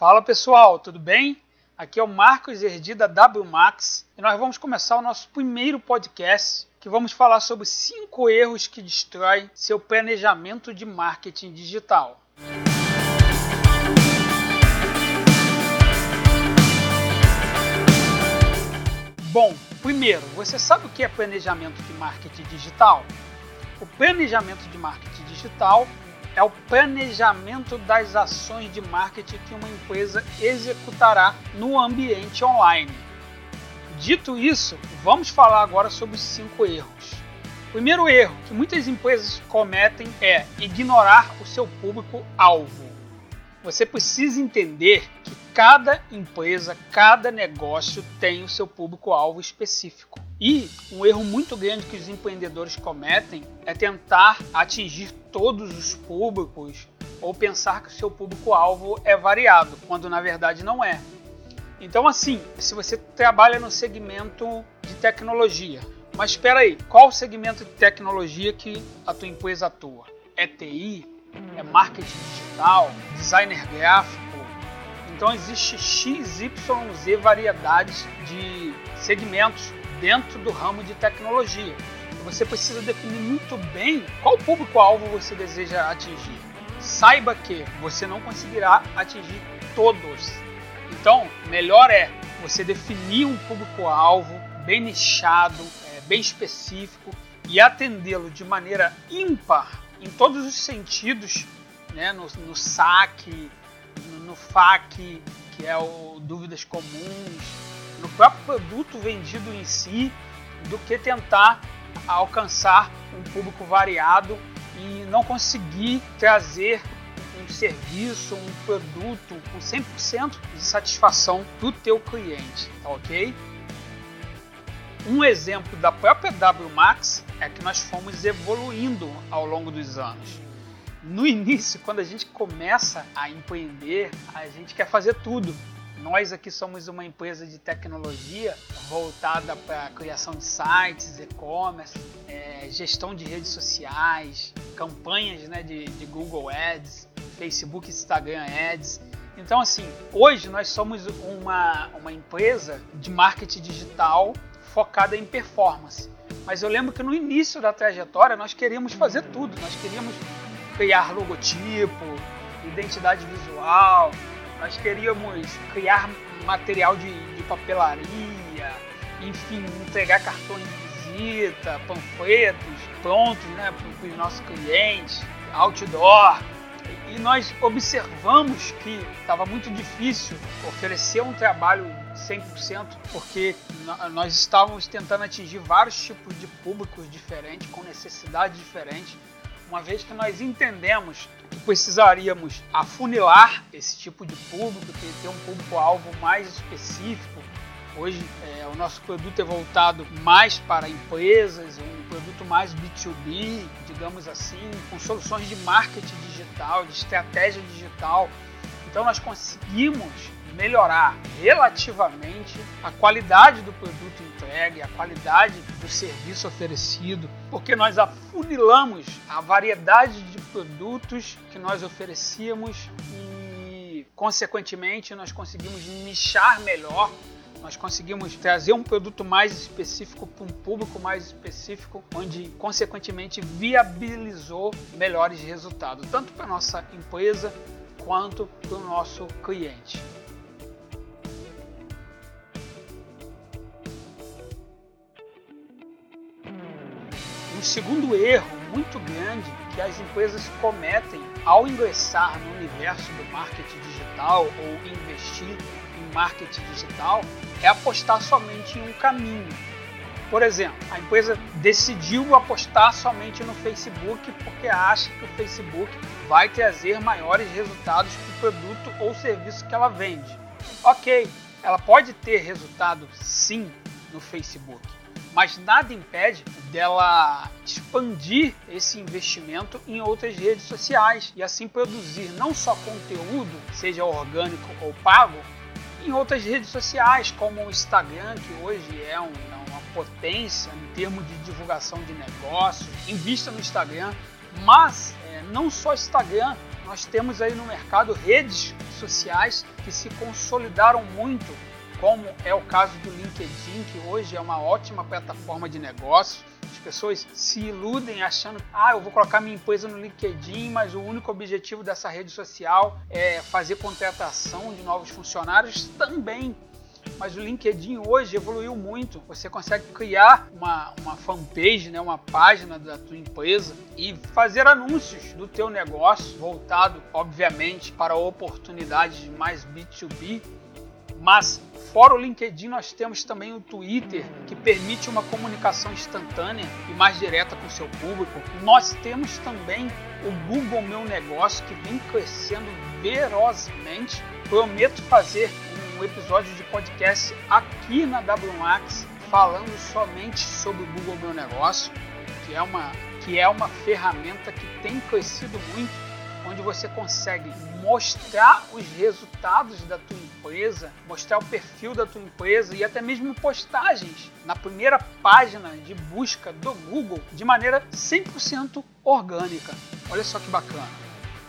Fala pessoal, tudo bem? Aqui é o Marcos Erdi da WMAX e nós vamos começar o nosso primeiro podcast que vamos falar sobre cinco erros que destroem seu planejamento de marketing digital. Bom, primeiro, você sabe o que é planejamento de marketing digital? O planejamento de marketing digital é o planejamento das ações de marketing que uma empresa executará no ambiente online. Dito isso, vamos falar agora sobre os cinco erros. O primeiro erro que muitas empresas cometem é ignorar o seu público-alvo. Você precisa entender que cada empresa, cada negócio tem o seu público-alvo específico. E um erro muito grande que os empreendedores cometem é tentar atingir todos os públicos ou pensar que o seu público-alvo é variado, quando na verdade não é. Então, assim, se você trabalha no segmento de tecnologia, mas espera aí, qual o segmento de tecnologia que a tua empresa atua? É TI? É marketing digital? Designer gráfico? Então existe XYZ variedades de segmentos dentro do ramo de tecnologia. Você precisa definir muito bem qual público-alvo você deseja atingir. Saiba que você não conseguirá atingir todos. Então, melhor é você definir um público-alvo bem nichado, é, bem específico e atendê-lo de maneira ímpar em todos os sentidos, né? no, no saque, no, no FAQ, que é o Dúvidas Comuns, no próprio produto vendido em si do que tentar alcançar um público variado e não conseguir trazer um serviço, um produto com 100% de satisfação do teu cliente, tá ok? Um exemplo da própria WMAX é que nós fomos evoluindo ao longo dos anos. No início, quando a gente começa a empreender, a gente quer fazer tudo. Nós aqui somos uma empresa de tecnologia voltada para a criação de sites, e-commerce, é, gestão de redes sociais, campanhas né, de, de Google Ads, Facebook Instagram Ads. Então, assim, hoje nós somos uma, uma empresa de marketing digital focada em performance. Mas eu lembro que no início da trajetória nós queríamos fazer tudo. Nós queríamos criar logotipo, identidade visual, nós queríamos criar material de, de papelaria, enfim, entregar cartões de visita, panfletos prontos né, para os nossos clientes, outdoor. E nós observamos que estava muito difícil oferecer um trabalho 100%, porque nós estávamos tentando atingir vários tipos de públicos diferentes, com necessidades diferentes uma vez que nós entendemos precisaríamos afunilar esse tipo de público, ter um público-alvo mais específico. Hoje é, o nosso produto é voltado mais para empresas, um produto mais B2B, digamos assim, com soluções de marketing digital, de estratégia digital. Então nós conseguimos melhorar relativamente a qualidade do produto entregue, a qualidade do serviço oferecido, porque nós afunilamos a variedade de produtos que nós oferecíamos e, consequentemente, nós conseguimos nichar melhor nós conseguimos trazer um produto mais específico para um público mais específico, onde consequentemente viabilizou melhores resultados, tanto para a nossa empresa quanto para o nosso cliente. Um segundo erro muito grande que as empresas cometem ao ingressar no universo do marketing digital ou investir em marketing digital é apostar somente em um caminho. Por exemplo, a empresa decidiu apostar somente no Facebook porque acha que o Facebook vai trazer maiores resultados para o produto ou serviço que ela vende. Ok, ela pode ter resultado sim no Facebook, mas nada impede dela expandir esse investimento em outras redes sociais e assim produzir não só conteúdo, seja orgânico ou pago, em outras redes sociais, como o Instagram, que hoje é, um, é uma potência em termos de divulgação de negócios. Invista no Instagram, mas é, não só Instagram, nós temos aí no mercado redes sociais que se consolidaram muito, como é o caso do LinkedIn, que hoje é uma ótima plataforma de negócio. As pessoas se iludem achando, ah, eu vou colocar minha empresa no LinkedIn, mas o único objetivo dessa rede social é fazer contratação de novos funcionários. Também mas o LinkedIn hoje evoluiu muito. Você consegue criar uma, uma fanpage, né, uma página da tua empresa e fazer anúncios do teu negócio, voltado, obviamente, para oportunidades mais B2B. Mas fora o LinkedIn, nós temos também o Twitter, que permite uma comunicação instantânea e mais direta com o seu público. Nós temos também o Google Meu Negócio, que vem crescendo ferozmente. Prometo fazer um episódio de podcast aqui na WMAX falando somente sobre o Google Meu Negócio, que é uma, que é uma ferramenta que tem crescido muito, onde você consegue mostrar os resultados da tua empresa, mostrar o perfil da tua empresa e até mesmo postagens na primeira página de busca do Google de maneira 100% orgânica. Olha só que bacana.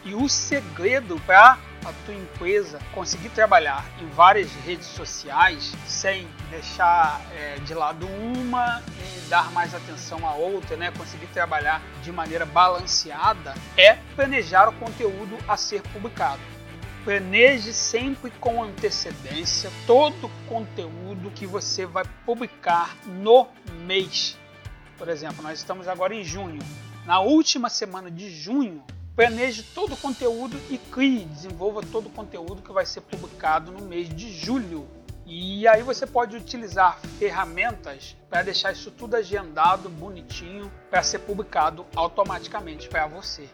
E o segredo para a tua empresa conseguir trabalhar em várias redes sociais sem deixar é, de lado uma e dar mais atenção à outra, né? conseguir trabalhar de maneira balanceada, é planejar o conteúdo a ser publicado. Planeje sempre com antecedência todo o conteúdo que você vai publicar no mês. Por exemplo, nós estamos agora em junho. Na última semana de junho, planeje todo o conteúdo e crie, desenvolva todo o conteúdo que vai ser publicado no mês de julho. E aí você pode utilizar ferramentas para deixar isso tudo agendado, bonitinho, para ser publicado automaticamente para você.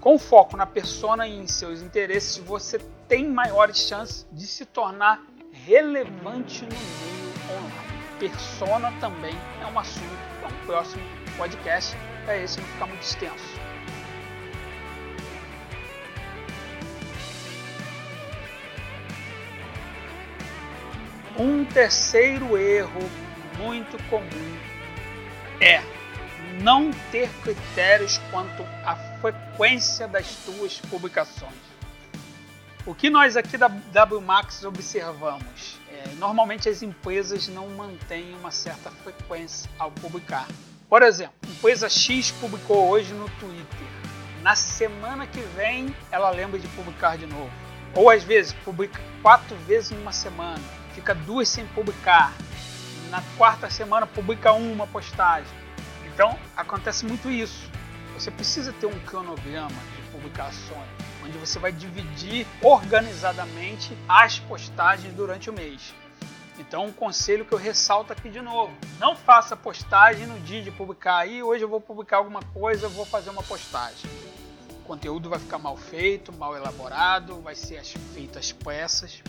Com foco na persona e em seus interesses, você tem maiores chances de se tornar relevante no meio online. Persona também é um assunto para um próximo podcast, para esse não ficar muito extenso. Um terceiro erro muito comum é não ter critérios quanto à frequência das tuas publicações. O que nós aqui da WMAX observamos? É, normalmente as empresas não mantêm uma certa frequência ao publicar. Por exemplo, empresa X publicou hoje no Twitter. Na semana que vem ela lembra de publicar de novo. Ou às vezes publica quatro vezes em uma semana fica duas sem publicar. Na quarta semana publica uma postagem. Então acontece muito isso. Você precisa ter um cronograma de publicações, onde você vai dividir organizadamente as postagens durante o mês. Então, um conselho que eu ressalto aqui de novo: não faça postagem no dia de publicar. Aí, hoje eu vou publicar alguma coisa, vou fazer uma postagem. O conteúdo vai ficar mal feito, mal elaborado, vai ser feito às peças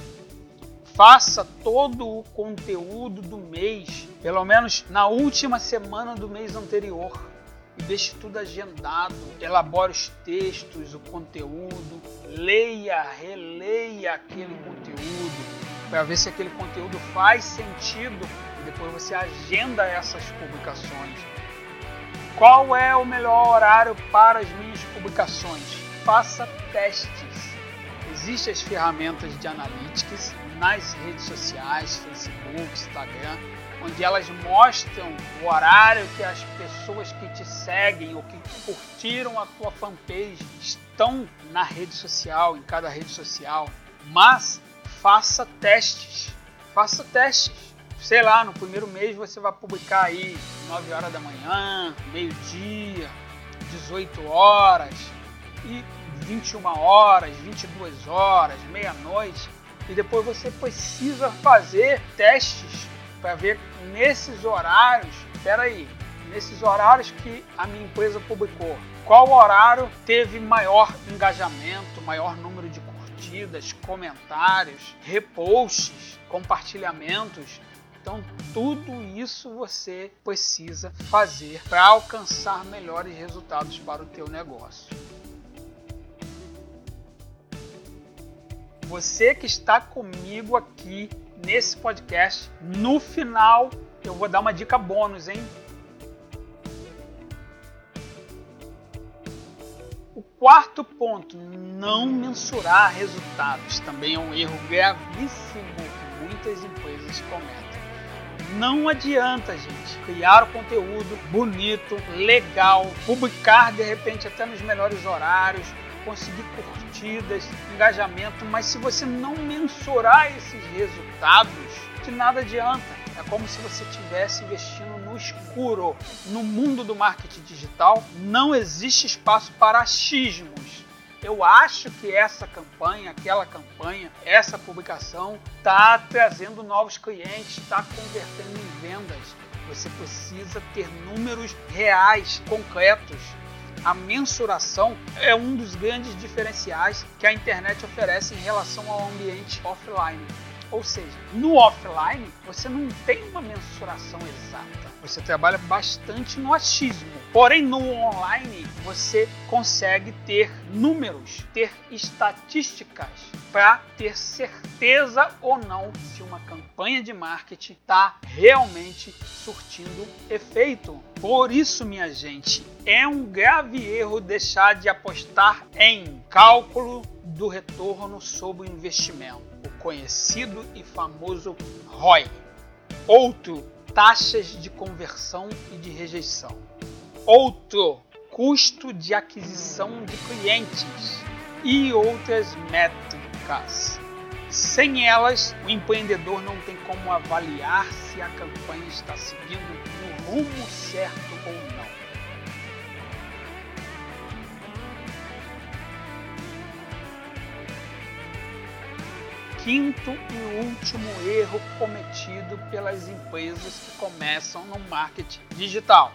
faça todo o conteúdo do mês, pelo menos na última semana do mês anterior. E deixe tudo agendado, elabore os textos, o conteúdo, leia, releia aquele conteúdo, para ver se aquele conteúdo faz sentido e depois você agenda essas publicações. Qual é o melhor horário para as minhas publicações? Faça testes. Existem as ferramentas de analytics nas redes sociais, Facebook, Instagram, onde elas mostram o horário que as pessoas que te seguem ou que curtiram a tua fanpage estão na rede social, em cada rede social. Mas faça testes, faça testes. Sei lá, no primeiro mês você vai publicar aí 9 horas da manhã, meio-dia, 18 horas e 21 horas, 22 horas, meia-noite e depois você precisa fazer testes para ver nesses horários, espera aí, nesses horários que a minha empresa publicou, qual horário teve maior engajamento, maior número de curtidas, comentários, reposts, compartilhamentos. Então, tudo isso você precisa fazer para alcançar melhores resultados para o teu negócio. Você que está comigo aqui nesse podcast. No final, eu vou dar uma dica bônus, hein? O Quarto ponto, não mensurar resultados. Também é um erro gravíssimo que muitas empresas cometem. Não adianta, gente, criar o conteúdo bonito, legal, publicar de repente até nos melhores horários, conseguir curtidas, engajamento, mas se você não mensurar esses resultados, de nada adianta. É como se você estivesse investindo no escuro. No mundo do marketing digital, não existe espaço para achismos. Eu acho que essa campanha, aquela campanha, essa publicação está trazendo novos clientes, está convertendo em vendas. Você precisa ter números reais, concretos. A mensuração é um dos grandes diferenciais que a internet oferece em relação ao ambiente offline. Ou seja, no offline você não tem uma mensuração exata. Você trabalha bastante no achismo. Porém, no online você consegue ter números, ter estatísticas para ter certeza ou não se uma campanha de marketing está realmente surtindo efeito. Por isso, minha gente, é um grave erro deixar de apostar em cálculo do retorno sobre o investimento conhecido e famoso ROI. Outro, taxas de conversão e de rejeição. Outro, custo de aquisição de clientes e outras métricas. Sem elas, o empreendedor não tem como avaliar se a campanha está seguindo no rumo certo quinto e último erro cometido pelas empresas que começam no marketing digital.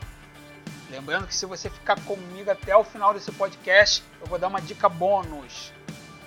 Lembrando que se você ficar comigo até o final desse podcast, eu vou dar uma dica bônus.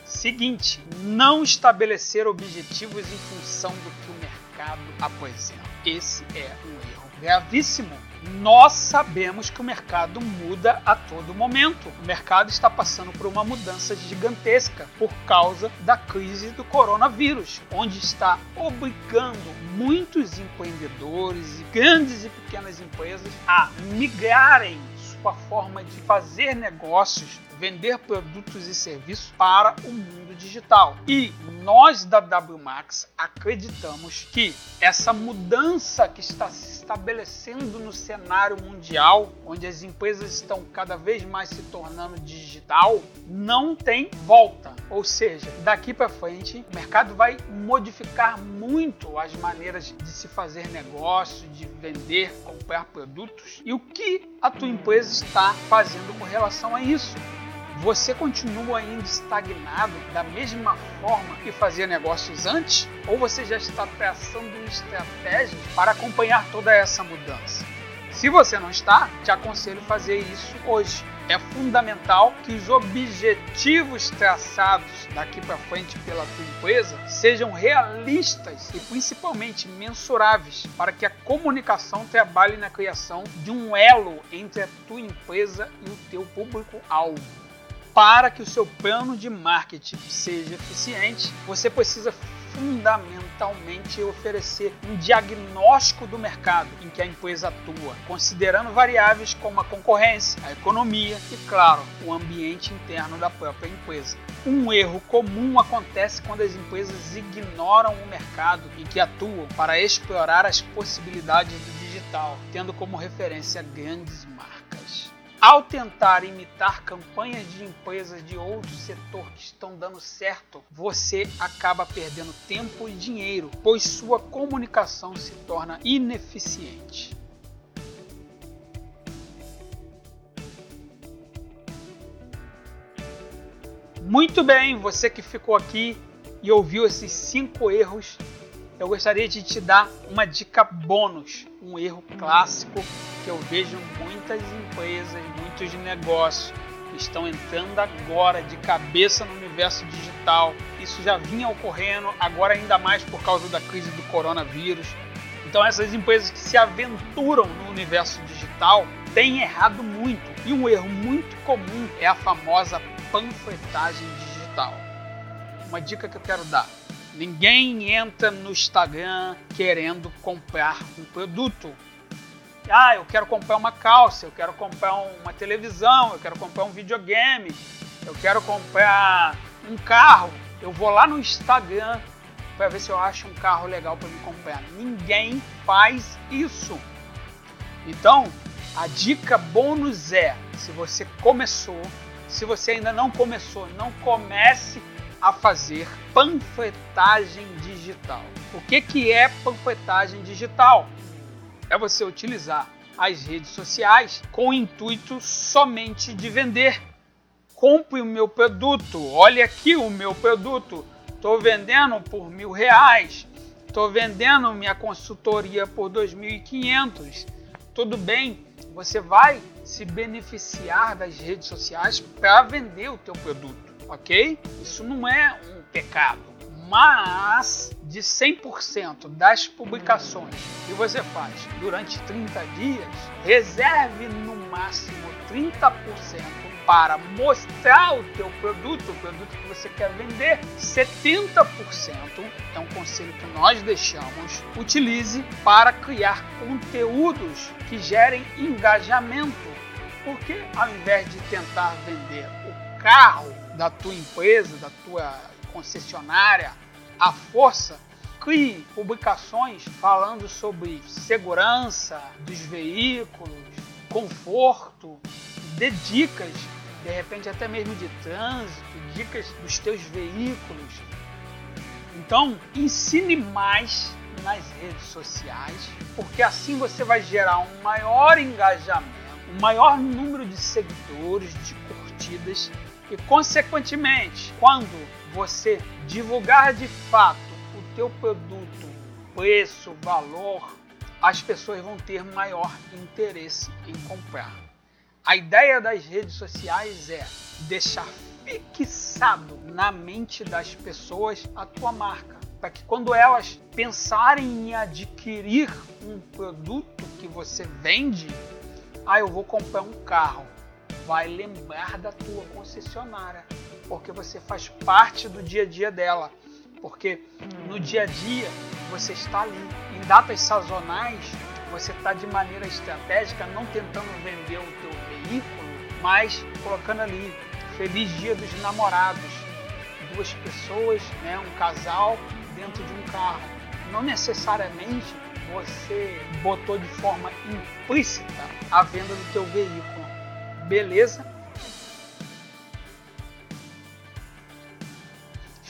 Seguinte, não estabelecer objetivos em função do que o mercado apresenta. Esse é um erro gravíssimo nós sabemos que o mercado muda a todo momento. O mercado está passando por uma mudança gigantesca por causa da crise do coronavírus, onde está obrigando muitos empreendedores, grandes e pequenas empresas a migrarem sua forma de fazer negócios vender produtos e serviços para o mundo digital. E nós da WMAX acreditamos que essa mudança que está se estabelecendo no cenário mundial, onde as empresas estão cada vez mais se tornando digital, não tem volta. Ou seja, daqui para frente, o mercado vai modificar muito as maneiras de se fazer negócio, de vender, comprar produtos e o que a tua empresa está fazendo com relação a isso você continua ainda estagnado da mesma forma que fazia negócios antes? Ou você já está traçando estratégias para acompanhar toda essa mudança? Se você não está, te aconselho fazer isso hoje. É fundamental que os objetivos traçados daqui para frente pela tua empresa sejam realistas e principalmente mensuráveis para que a comunicação trabalhe na criação de um elo entre a tua empresa e o teu público-alvo para que o seu plano de marketing seja eficiente, você precisa fundamentalmente oferecer um diagnóstico do mercado em que a empresa atua, considerando variáveis como a concorrência, a economia e, claro, o ambiente interno da própria empresa. Um erro comum acontece quando as empresas ignoram o mercado em que atuam para explorar as possibilidades do digital, tendo como referência grandes marcas. Ao tentar imitar campanhas de empresas de outro setor que estão dando certo, você acaba perdendo tempo e dinheiro, pois sua comunicação se torna ineficiente. Muito bem, você que ficou aqui e ouviu esses cinco erros, eu gostaria de te dar uma dica bônus, um erro clássico que eu vejo muitas empresas, muitos negócios que estão entrando agora de cabeça no universo digital. Isso já vinha ocorrendo, agora ainda mais por causa da crise do coronavírus. Então essas empresas que se aventuram no universo digital têm errado muito. E um erro muito comum é a famosa panfletagem digital. Uma dica que eu quero dar: ninguém entra no Instagram querendo comprar um produto ah, eu quero comprar uma calça, eu quero comprar uma televisão, eu quero comprar um videogame. eu quero comprar um carro, eu vou lá no Instagram para ver se eu acho um carro legal para me comprar. Ninguém faz isso. Então, a dica bônus é, se você começou, se você ainda não começou, não comece a fazer panfletagem digital. O que, que é panfletagem digital? É você utilizar as redes sociais com o intuito somente de vender. Compre o meu produto, olhe aqui o meu produto Estou vendendo por mil reais. Estou vendendo minha consultoria por 2.500. Tudo bem, você vai se beneficiar das redes sociais para vender o teu produto, ok? Isso não é um pecado. Mas de 100% das publicações que você faz durante 30 dias, reserve no máximo 30% para mostrar o teu produto, o produto que você quer vender, 70% é um conselho que nós deixamos, utilize para criar conteúdos que gerem engajamento. Porque ao invés de tentar vender o carro da tua empresa, da tua concessionária, à força, crie publicações falando sobre segurança dos veículos, conforto, dê dicas de repente até mesmo de trânsito, dicas dos teus veículos. Então, ensine mais nas redes sociais, porque assim você vai gerar um maior engajamento, um maior número de seguidores, de curtidas e, consequentemente, quando você divulgar de fato o teu produto, preço, valor, as pessoas vão ter maior interesse em comprar. A ideia das redes sociais é deixar fixado na mente das pessoas a tua marca, para que quando elas pensarem em adquirir um produto que você vende, ah, eu vou comprar um carro, vai lembrar da tua concessionária, porque você faz parte do dia a dia dela, porque no dia a dia você está ali. Em datas sazonais, você está de maneira estratégica não tentando vender o teu veículo, mas colocando ali Feliz Dia dos Namorados, duas pessoas, né, um casal dentro de um carro. Não necessariamente você botou de forma implícita a venda do teu veículo. Beleza?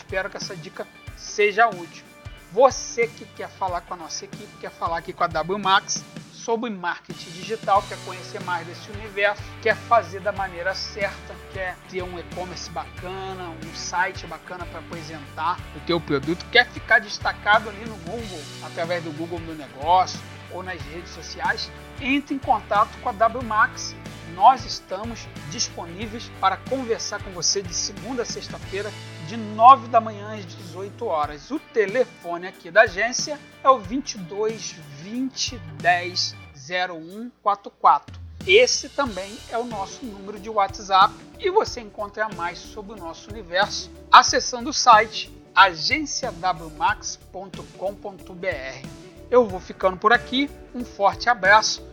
Espero que essa dica seja útil. Você que quer falar com a nossa equipe, quer falar aqui com a WMAX sobre marketing digital, quer conhecer mais desse universo, quer fazer da maneira certa, quer ter um e-commerce bacana, um site bacana para apresentar o teu produto, quer ficar destacado ali no Google, através do Google Meu Negócio ou nas redes sociais, entre em contato com a WMAX nós estamos disponíveis para conversar com você de segunda a sexta-feira, de 9 da manhã às 18 horas. O telefone aqui da agência é o 22 20 10 0144. Esse também é o nosso número de WhatsApp e você encontra mais sobre o nosso universo acessando o site agenciawmax.com.br. Eu vou ficando por aqui, um forte abraço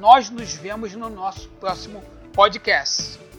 nós nos vemos no nosso próximo podcast.